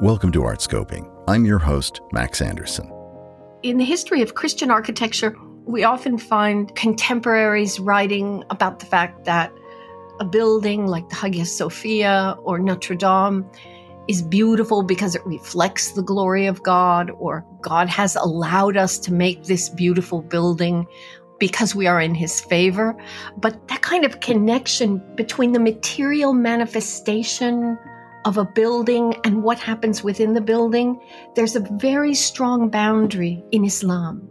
Welcome to Art Scoping. I'm your host, Max Anderson. In the history of Christian architecture, we often find contemporaries writing about the fact that a building like the Hagia Sophia or Notre Dame is beautiful because it reflects the glory of God, or God has allowed us to make this beautiful building because we are in His favor. But that kind of connection between the material manifestation of a building and what happens within the building, there's a very strong boundary in Islam.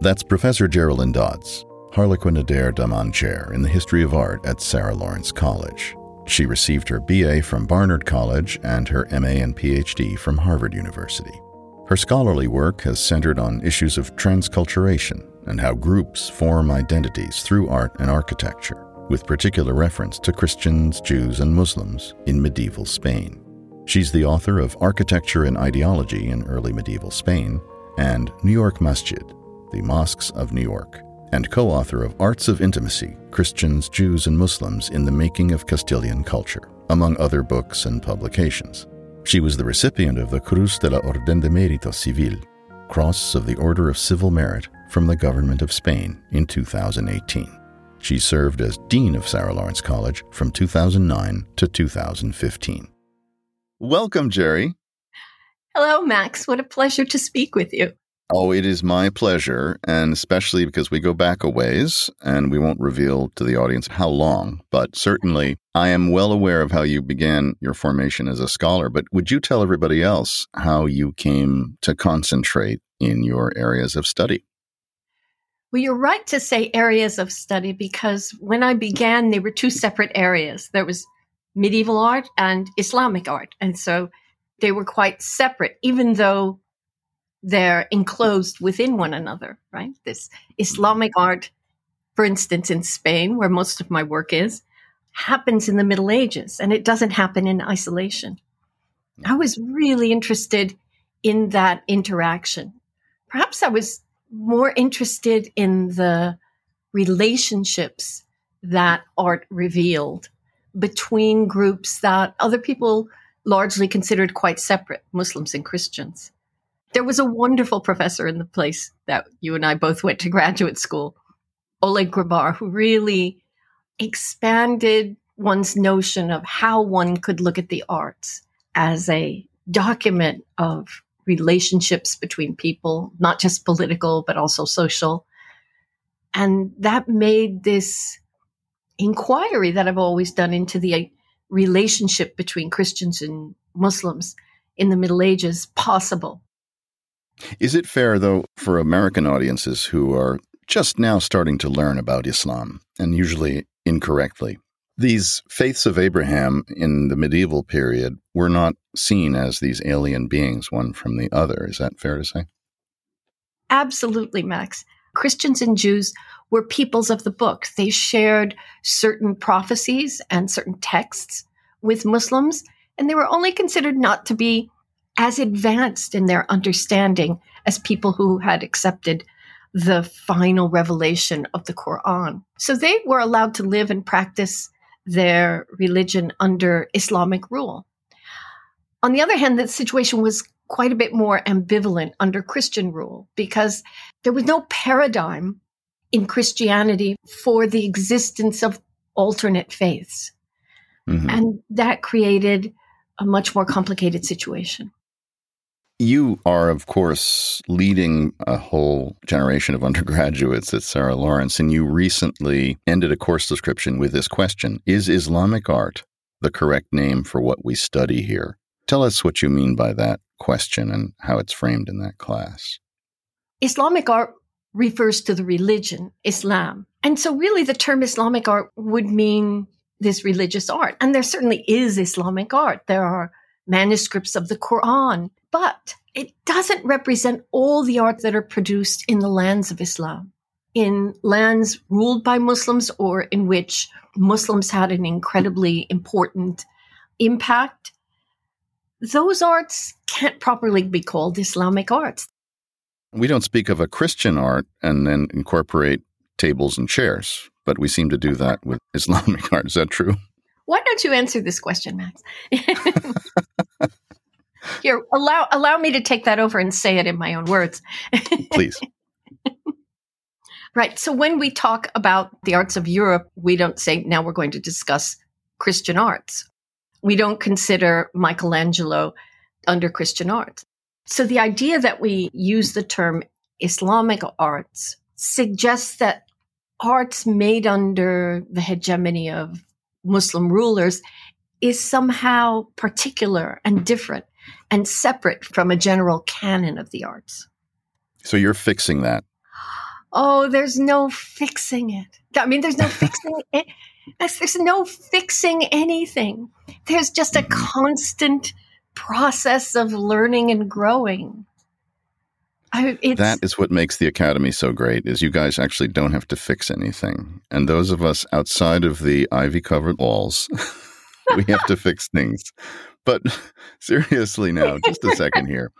That's Professor Jerrilynn Dodds, Harlequin Adair Dammann Chair in the History of Art at Sarah Lawrence College. She received her BA from Barnard College and her MA and PhD from Harvard University. Her scholarly work has centered on issues of transculturation and how groups form identities through art and architecture with particular reference to Christians, Jews, and Muslims in medieval Spain. She's the author of Architecture and Ideology in Early Medieval Spain and New York Masjid, The Mosques of New York, and co author of Arts of Intimacy Christians, Jews, and Muslims in the Making of Castilian Culture, among other books and publications. She was the recipient of the Cruz de la Orden de Mérito Civil, Cross of the Order of Civil Merit from the Government of Spain in 2018. She served as Dean of Sarah Lawrence College from 2009 to 2015. Welcome, Jerry. Hello, Max. What a pleasure to speak with you. Oh, it is my pleasure, and especially because we go back a ways, and we won't reveal to the audience how long, but certainly I am well aware of how you began your formation as a scholar. But would you tell everybody else how you came to concentrate in your areas of study? Well, you're right to say areas of study because when I began, they were two separate areas. There was medieval art and Islamic art. And so they were quite separate, even though they're enclosed within one another, right? This Islamic art, for instance, in Spain, where most of my work is, happens in the Middle Ages and it doesn't happen in isolation. Hmm. I was really interested in that interaction. Perhaps I was more interested in the relationships that art revealed between groups that other people largely considered quite separate, Muslims and Christians. There was a wonderful professor in the place that you and I both went to graduate school, Oleg Grabar, who really expanded one's notion of how one could look at the arts as a document of relationships between people, not just political, but also social. And that made this inquiry that I've always done into the uh, relationship between Christians and Muslims in the Middle Ages possible. Is it fair, though, for American audiences who are just now starting to learn about Islam, and usually incorrectly, these faiths of Abraham in the medieval period were not seen as these alien beings, one from the other. Is that fair to say? Absolutely, Max. Christians and Jews were peoples of the book. They shared certain prophecies and certain texts with Muslims, and they were only considered not to be as advanced in their understanding as people who had accepted the final revelation of the Quran. So they were allowed to live and practice their religion under Islamic rule. On the other hand, the situation was quite a bit more ambivalent under Christian rule because there was no paradigm in Christianity for the existence of alternate faiths. Mm-hmm. And that created a much more complicated situation. You are, of course, leading a whole generation of undergraduates at Sarah Lawrence, and you recently ended a course description with this question Is Islamic art the correct name for what we study here? Tell us what you mean by that question and how it's framed in that class. Islamic art refers to the religion, Islam. And so, really, the term Islamic art would mean this religious art. And there certainly is Islamic art. There are manuscripts of the Quran, but it doesn't represent all the art that are produced in the lands of Islam, in lands ruled by Muslims or in which Muslims had an incredibly important impact. Those arts can't properly be called Islamic arts. We don't speak of a Christian art and then incorporate tables and chairs, but we seem to do that with Islamic art. Is that true? Why don't you answer this question, Max? Here, allow allow me to take that over and say it in my own words. Please. right. So when we talk about the arts of Europe, we don't say now we're going to discuss Christian arts. We don't consider Michelangelo under Christian arts. So the idea that we use the term Islamic arts suggests that arts made under the hegemony of Muslim rulers is somehow particular and different and separate from a general canon of the arts. So you're fixing that. Oh, there's no fixing it. I mean, there's no fixing it. There's no fixing anything. There's just a constant process of learning and growing. I, that is what makes the academy so great is you guys actually don't have to fix anything and those of us outside of the ivy covered walls we have to fix things. But seriously now just a second here.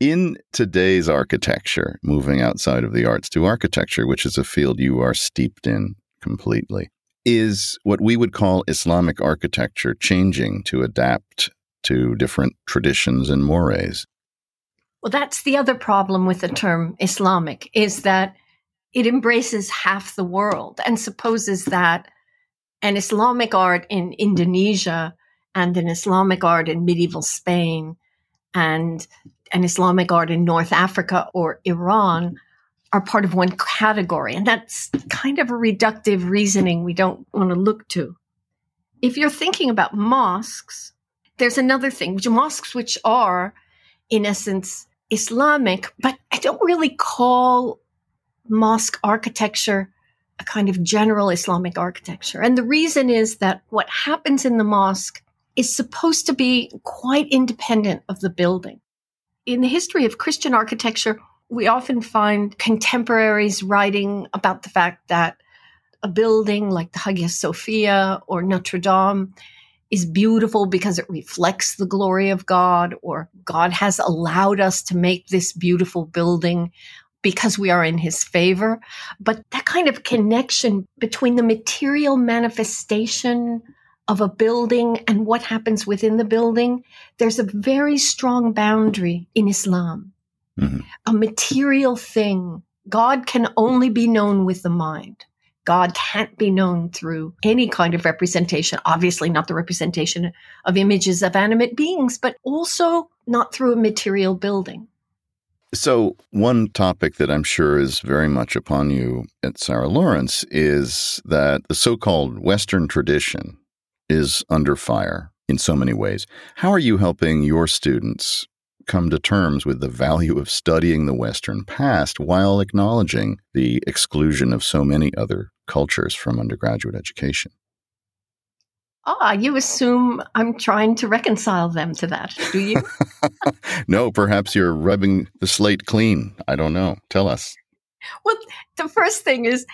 In today's architecture moving outside of the arts to architecture which is a field you are steeped in completely is what we would call islamic architecture changing to adapt to different traditions and mores. Well, that's the other problem with the term Islamic is that it embraces half the world and supposes that an Islamic art in Indonesia and an Islamic art in medieval Spain and an Islamic art in North Africa or Iran are part of one category. And that's kind of a reductive reasoning we don't want to look to. If you're thinking about mosques, there's another thing, which mosques which are, in essence, Islamic, but I don't really call mosque architecture a kind of general Islamic architecture. And the reason is that what happens in the mosque is supposed to be quite independent of the building. In the history of Christian architecture, we often find contemporaries writing about the fact that a building like the Hagia Sophia or Notre Dame is beautiful because it reflects the glory of God, or God has allowed us to make this beautiful building because we are in his favor. But that kind of connection between the material manifestation of a building and what happens within the building, there's a very strong boundary in Islam. Mm-hmm. A material thing. God can only be known with the mind. God can't be known through any kind of representation, obviously not the representation of images of animate beings, but also not through a material building. So, one topic that I'm sure is very much upon you at Sarah Lawrence is that the so called Western tradition is under fire in so many ways. How are you helping your students come to terms with the value of studying the Western past while acknowledging the exclusion of so many other cultures from undergraduate education. Ah, you assume I'm trying to reconcile them to that, do you? no, perhaps you're rubbing the slate clean. I don't know. Tell us. Well, the first thing is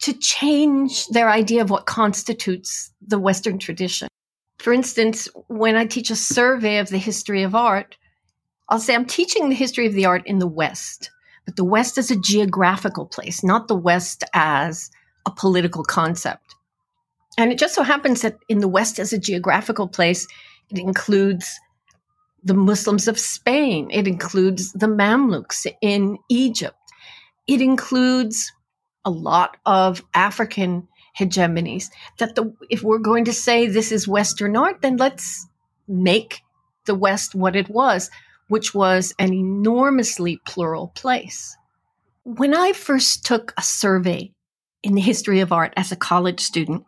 to change their idea of what constitutes the Western tradition. For instance, when I teach a survey of the history of art, I'll say I'm teaching the history of the art in the West, but the West as a geographical place, not the West as a political concept. And it just so happens that in the West as a geographical place, it includes the Muslims of Spain, it includes the Mamluks in Egypt, it includes a lot of African hegemonies. That the if we're going to say this is Western art, then let's make the West what it was, which was an enormously plural place. When I first took a survey in the history of art as a college student,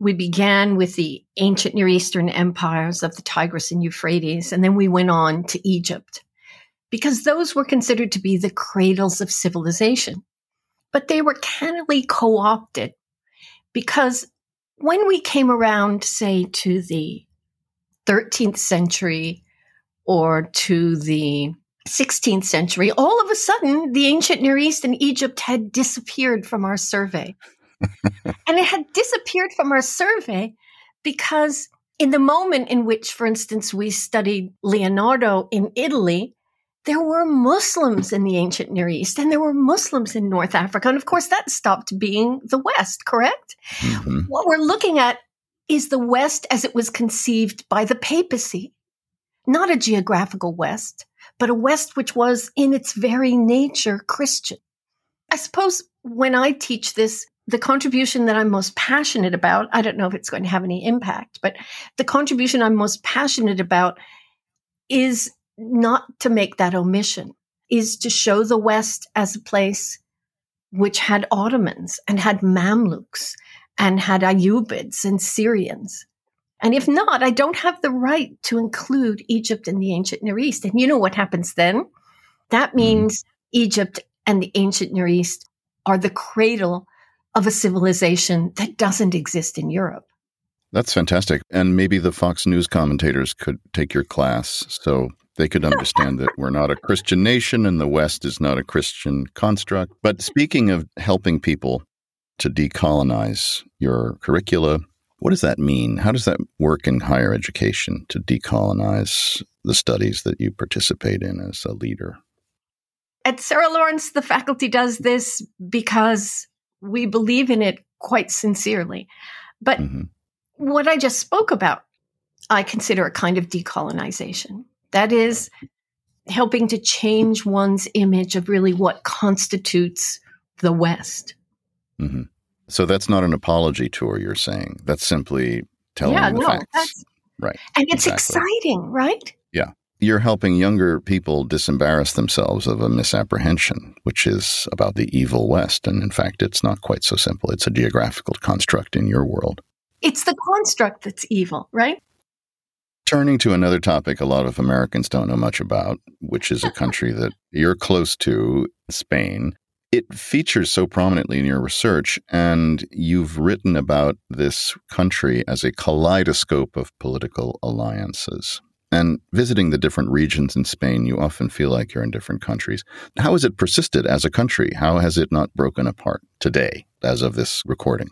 we began with the ancient Near Eastern empires of the Tigris and Euphrates, and then we went on to Egypt, because those were considered to be the cradles of civilization. But they were cannily co opted because when we came around, say, to the 13th century or to the 16th century, all of a sudden the ancient Near East and Egypt had disappeared from our survey. And it had disappeared from our survey because in the moment in which, for instance, we studied Leonardo in Italy, there were Muslims in the ancient Near East and there were Muslims in North Africa. And of course, that stopped being the West, correct? Mm-hmm. What we're looking at is the West as it was conceived by the papacy. not a geographical West, but a West which was in its very nature Christian. I suppose when I teach this, the contribution that I'm most passionate about, I don't know if it's going to have any impact, but the contribution I'm most passionate about is not to make that omission, is to show the West as a place which had Ottomans and had Mamluks and had Ayyubids and Syrians. And if not, I don't have the right to include Egypt and the ancient Near East. And you know what happens then? That mm-hmm. means Egypt and the ancient Near East are the cradle of a civilization that doesn't exist in Europe. That's fantastic. And maybe the Fox News commentators could take your class so they could understand that we're not a Christian nation and the West is not a Christian construct. But speaking of helping people to decolonize your curricula, what does that mean? How does that work in higher education to decolonize the studies that you participate in as a leader? At Sarah Lawrence, the faculty does this because we believe in it quite sincerely. But mm-hmm. what I just spoke about, I consider a kind of decolonization. That is helping to change one's image of really what constitutes the West. Mm-hmm. So that's not an apology tour, you're saying. That's simply telling yeah, the no, facts. Right. And it's exactly. exciting, right? You're helping younger people disembarrass themselves of a misapprehension, which is about the evil West. And in fact, it's not quite so simple. It's a geographical construct in your world. It's the construct that's evil, right? Turning to another topic a lot of Americans don't know much about, which is a country that you're close to, Spain. It features so prominently in your research, and you've written about this country as a kaleidoscope of political alliances. And visiting the different regions in Spain, you often feel like you're in different countries. How has it persisted as a country? How has it not broken apart today, as of this recording?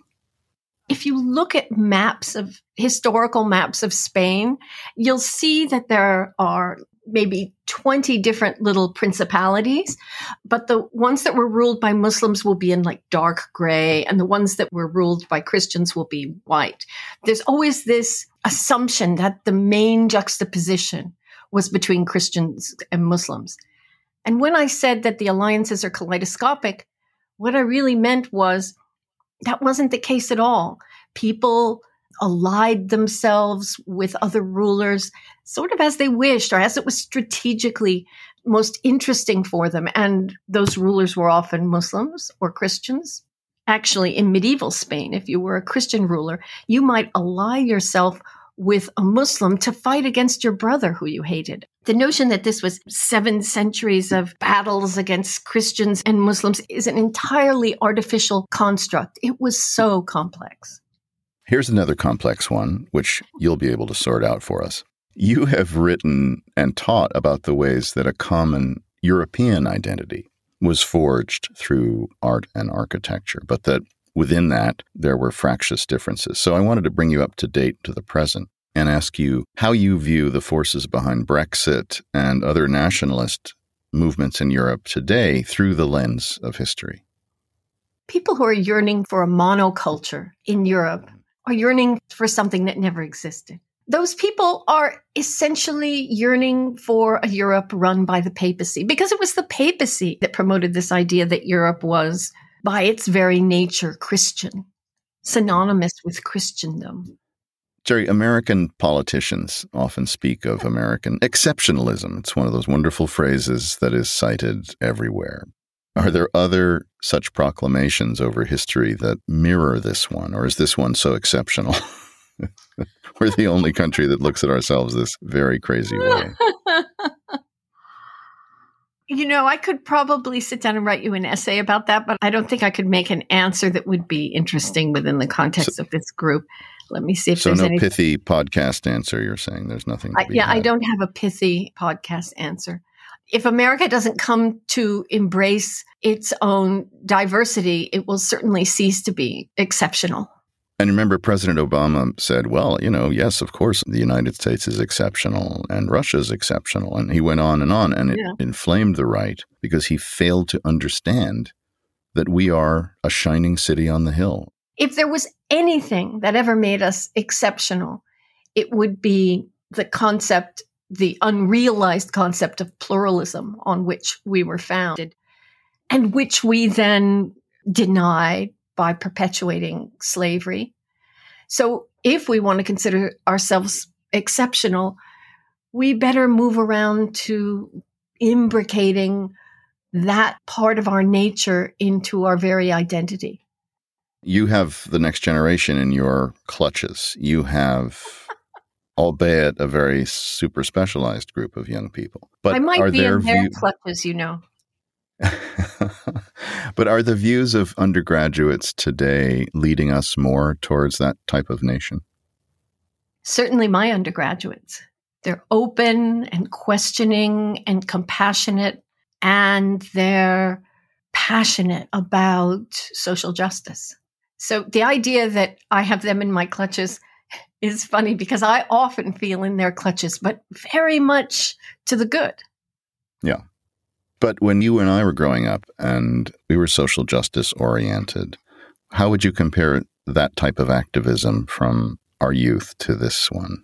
if you look at maps of historical maps of Spain, you'll see that there are maybe 20 different little principalities, but the ones that were ruled by Muslims will be in like dark gray, and the ones that were ruled by Christians will be white. There's always this assumption that the main juxtaposition was between Christians and Muslims. And when I said that the alliances are kaleidoscopic, what I really meant was that wasn't the case at all. People allied themselves with other rulers sort of as they wished or as it was strategically most interesting for them. And those rulers were often Muslims or Christians. Actually, in medieval Spain, if you were a Christian ruler, you might ally yourself with a Muslim to fight against your brother who you hated. The notion that this was seven centuries of battles against Christians and Muslims is an entirely artificial construct. It was so complex. Here's another complex one, which you'll be able to sort out for us. You have written and taught about the ways that a common European identity was forged through art and architecture, but that Within that, there were fractious differences. So I wanted to bring you up to date to the present and ask you how you view the forces behind Brexit and other nationalist movements in Europe today through the lens of history. People who are yearning for a monoculture in Europe are yearning for something that never existed. Those people are essentially yearning for a Europe run by the papacy because it was the papacy that promoted this idea that Europe was by its very nature Christian, synonymous with Christendom. Geri, American politicians often speak of American exceptionalism. It's one of those wonderful phrases that is cited everywhere. Are there other such proclamations over history that mirror this one, or is this one so exceptional? We're the only country that looks at ourselves this very crazy way. You know, I could probably sit down and write you an essay about that, but I don't think I could make an answer that would be interesting within the context so, of this group. Let me see if so there's no any pithy podcast answer. You're saying there's nothing. I, yeah, had. I don't have a pithy podcast answer. If America doesn't come to embrace its own diversity, it will certainly cease to be exceptional. And remember, President Obama said, well, you know, yes, of course, the United States is exceptional and Russia is exceptional. And he went on and on, and it yeah. inflamed the right because he failed to understand that we are a shining city on the hill. If there was anything that ever made us exceptional, it would be the concept the unrealized concept of pluralism on which we were founded, and which we then denied by perpetuating slavery. So, if we want to consider ourselves exceptional, we better move around to imbricating that part of our nature into our very identity. You have the next generation in your clutches. You have, albeit a very super specialized group of young people. But I might are be in their view- clutches, you know. but are the views of undergraduates today leading us more towards that type of nation? Certainly, my undergraduates. They're open and questioning and compassionate, and they're passionate about social justice. So the idea that I have them in my clutches is funny because I often feel in their clutches, but very much to the good. Yeah. But when you and I were growing up and we were social justice oriented, how would you compare that type of activism from our youth to this one?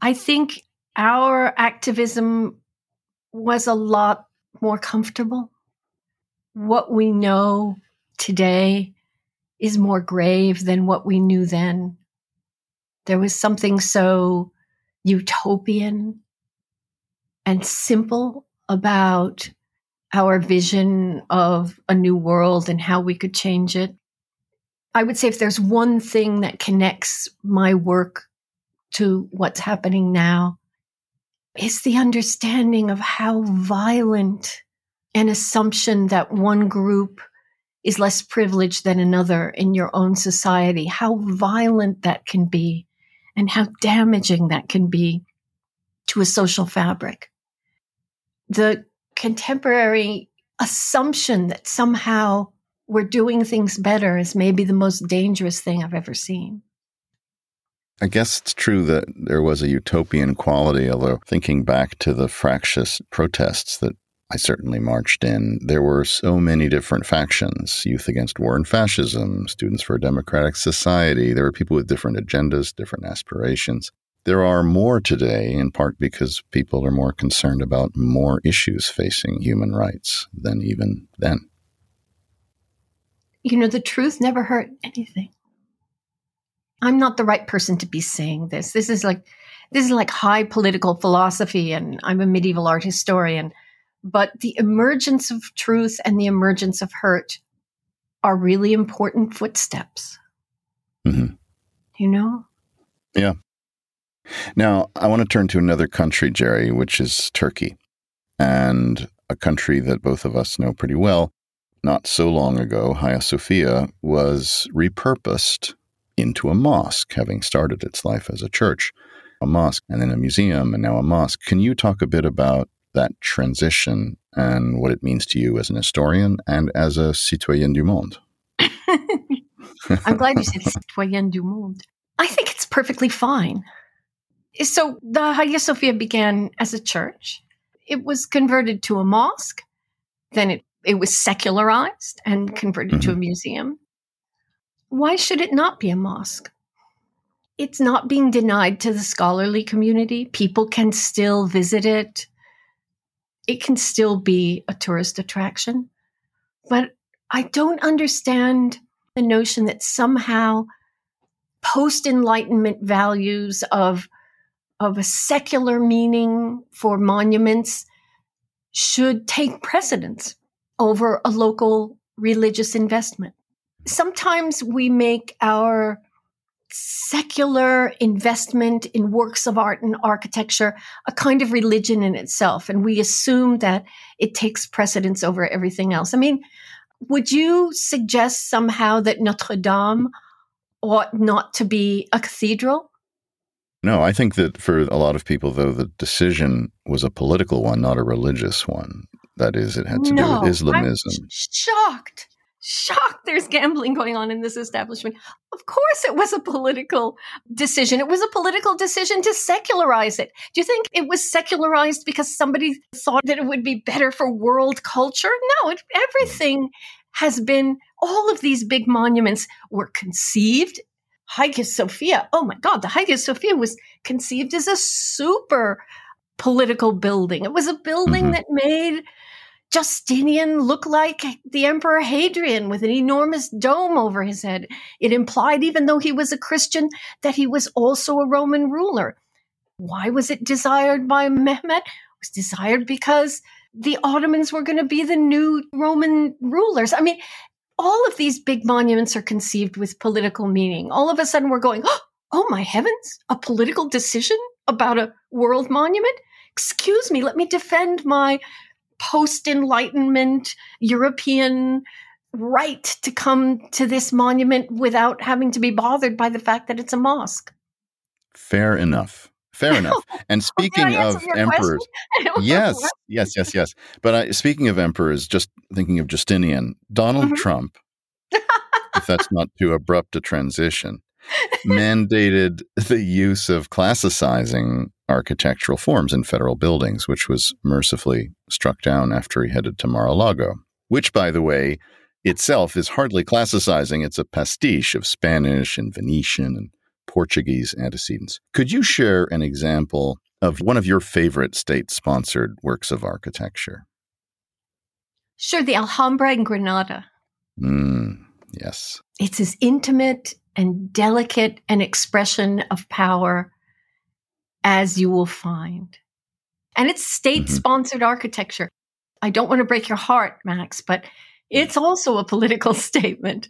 I think our activism was a lot more comfortable. What we know today is more grave than what we knew then. There was something so utopian and simple about our vision of a new world and how we could change it. I would say if there's one thing that connects my work to what's happening now, is the understanding of how violent an assumption that one group is less privileged than another in your own society, how violent that can be and how damaging that can be to a social fabric. The contemporary assumption that somehow we're doing things better is maybe the most dangerous thing I've ever seen. I guess it's true that there was a utopian quality, although thinking back to the fractious protests that I certainly marched in, there were so many different factions Youth Against War and Fascism, Students for a Democratic Society. There were people with different agendas, different aspirations. There are more today, in part because people are more concerned about more issues facing human rights than even then. You know, the truth never hurt anything. I'm not the right person to be saying this. This is like this is like high political philosophy and I'm a medieval art historian. But the emergence of truth and the emergence of hurt are really important footsteps. Mm-hmm. You know? Yeah. Now, I want to turn to another country, Jerry, which is Turkey, and a country that both of us know pretty well. Not so long ago, Hagia Sophia was repurposed into a mosque, having started its life as a church, a mosque, and then a museum, and now a mosque. Can you talk a bit about that transition and what it means to you as an historian and as a citoyen du monde? I'm glad you said citoyen du monde. I think it's perfectly fine. So the Hagia Sophia began as a church. It was converted to a mosque. Then it, it was secularized and converted mm-hmm. to a mm-hmm. museum. Why should it not be a mosque? It's not being denied to the scholarly community. People can still visit it. It can still be a tourist attraction. But I don't understand the notion that somehow post enlightenment values of, of a secular meaning for monuments should take precedence over a local religious investment sometimes we make our secular investment in works of art and architecture a kind of religion in itself. And we assume that it takes precedence over everything else. I mean, would you suggest somehow that Notre Dame ought not to be a cathedral? No, I think that for a lot of people, though, the decision was a political one, not a religious one. That is, it had to no, do with Islamism. I'm shocked shocked there's gambling going on in this establishment. Of course, it was a political decision. It was a political decision to secularize it. Do you think it was secularized because somebody thought that it would be better for world culture? No, it, everything has been, all of these big monuments were conceived Hagia Sophia. Oh my God, the Hagia Sophia was conceived as a super political building. It was a building mm-hmm. that made Justinian look like the Emperor Hadrian with an enormous dome over his head. It implied, even though he was a Christian, that he was also a Roman ruler. Why was it desired by Mehmet? It was desired because the Ottomans were going to be the new Roman rulers. I mean, all of these big monuments are conceived with political meaning. All of a sudden, we're going, oh my heavens, a political decision about a world monument? Excuse me, let me defend my post Enlightenment European right to come to this monument without having to be bothered by the fact that it's a mosque. Fair enough. Fair enough. And speaking of emperors, yes, yes, yes, yes. But I, speaking of emperors, just thinking of Justinian, Donald mm-hmm. Trump, if that's not too abrupt a transition, mandated the use of classicizing architectural forms in federal buildings, which was mercifully struck down after he headed to Mar a Lago, which, by the way, itself is hardly classicizing. It's a pastiche of Spanish and Venetian and Portuguese antecedents. Could you share an example of one of your favorite state sponsored works of architecture? Sure, the Alhambra in Granada. Mm, yes. It's as intimate and delicate an expression of power as you will find. And it's state sponsored mm-hmm. architecture. I don't want to break your heart, Max, but it's also a political statement.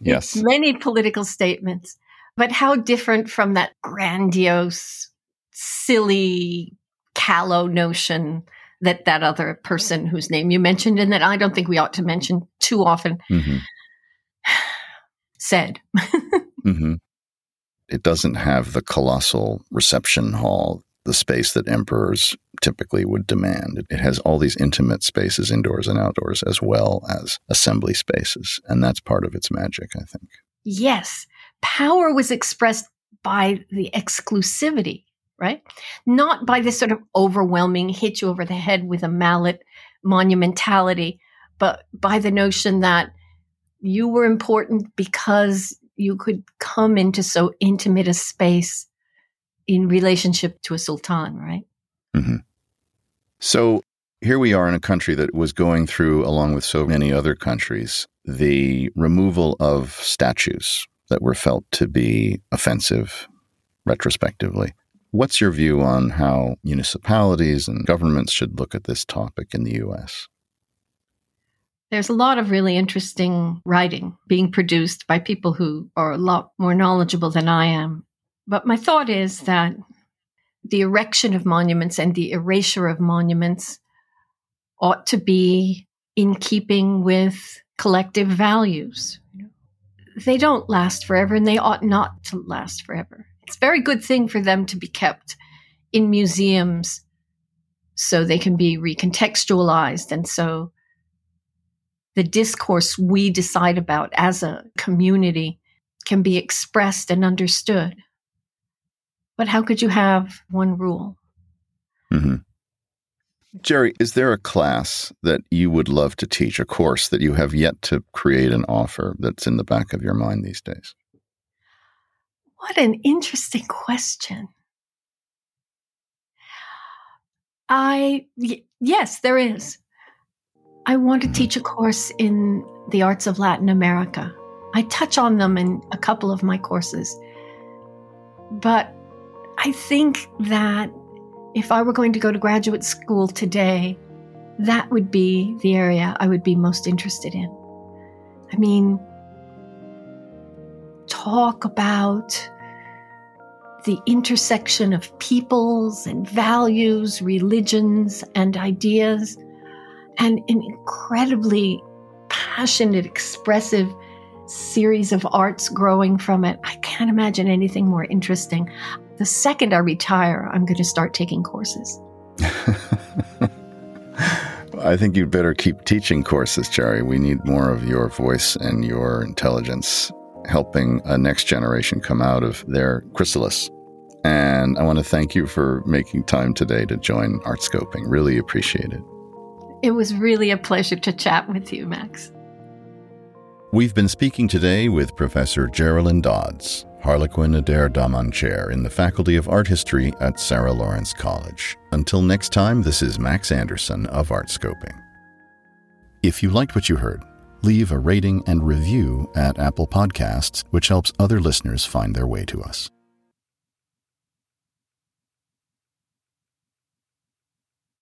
Yes. Many political statements. But how different from that grandiose, silly, callow notion that that other person whose name you mentioned and that I don't think we ought to mention too often mm-hmm. said. mm-hmm. It doesn't have the colossal reception hall, the space that emperors typically would demand. It has all these intimate spaces indoors and outdoors as well as assembly spaces. And that's part of its magic, I think. Yes power was expressed by the exclusivity, right? Not by this sort of overwhelming hit you over the head with a mallet monumentality, but by the notion that you were important because you could come into so intimate a space in relationship to a sultan, right? Mm-hmm. So here we are in a country that was going through, along with so many other countries, the removal of statues that were felt to be offensive retrospectively. What's your view on how municipalities and governments should look at this topic in the US? There's a lot of really interesting writing being produced by people who are a lot more knowledgeable than I am. But my thought is that the erection of monuments and the erasure of monuments ought to be in keeping with collective values they don't last forever and they ought not to last forever. It's a very good thing for them to be kept in museums so they can be recontextualized. And so the discourse we decide about as a community can be expressed and understood. But how could you have one rule? Mm-hmm. Jerry, is there a class that you would love to teach, a course that you have yet to create and offer that's in the back of your mind these days? What an interesting question. I, y- yes, there is. I want to teach a course in the arts of Latin America. I touch on them in a couple of my courses. But I think that if I were going to go to graduate school today, that would be the area I would be most interested in. I mean, talk about the intersection of peoples and values, religions and ideas, and an incredibly passionate, expressive series of arts growing from it. I can't imagine anything more interesting. The second I retire, I'm going to start taking courses. I think you'd better keep teaching courses, Jerry. We need more of your voice and your intelligence helping a next generation come out of their chrysalis. And I want to thank you for making time today to join Artscoping. Really appreciate it. It was really a pleasure to chat with you, Max. We've been speaking today with Professor Jerrilynn Dodds. Harlequin Adair Dammann Chair in the Faculty of Art History at Sarah Lawrence College. Until next time, this is Max Anderson of Artscoping. If you liked what you heard, leave a rating and review at Apple Podcasts, which helps other listeners find their way to us.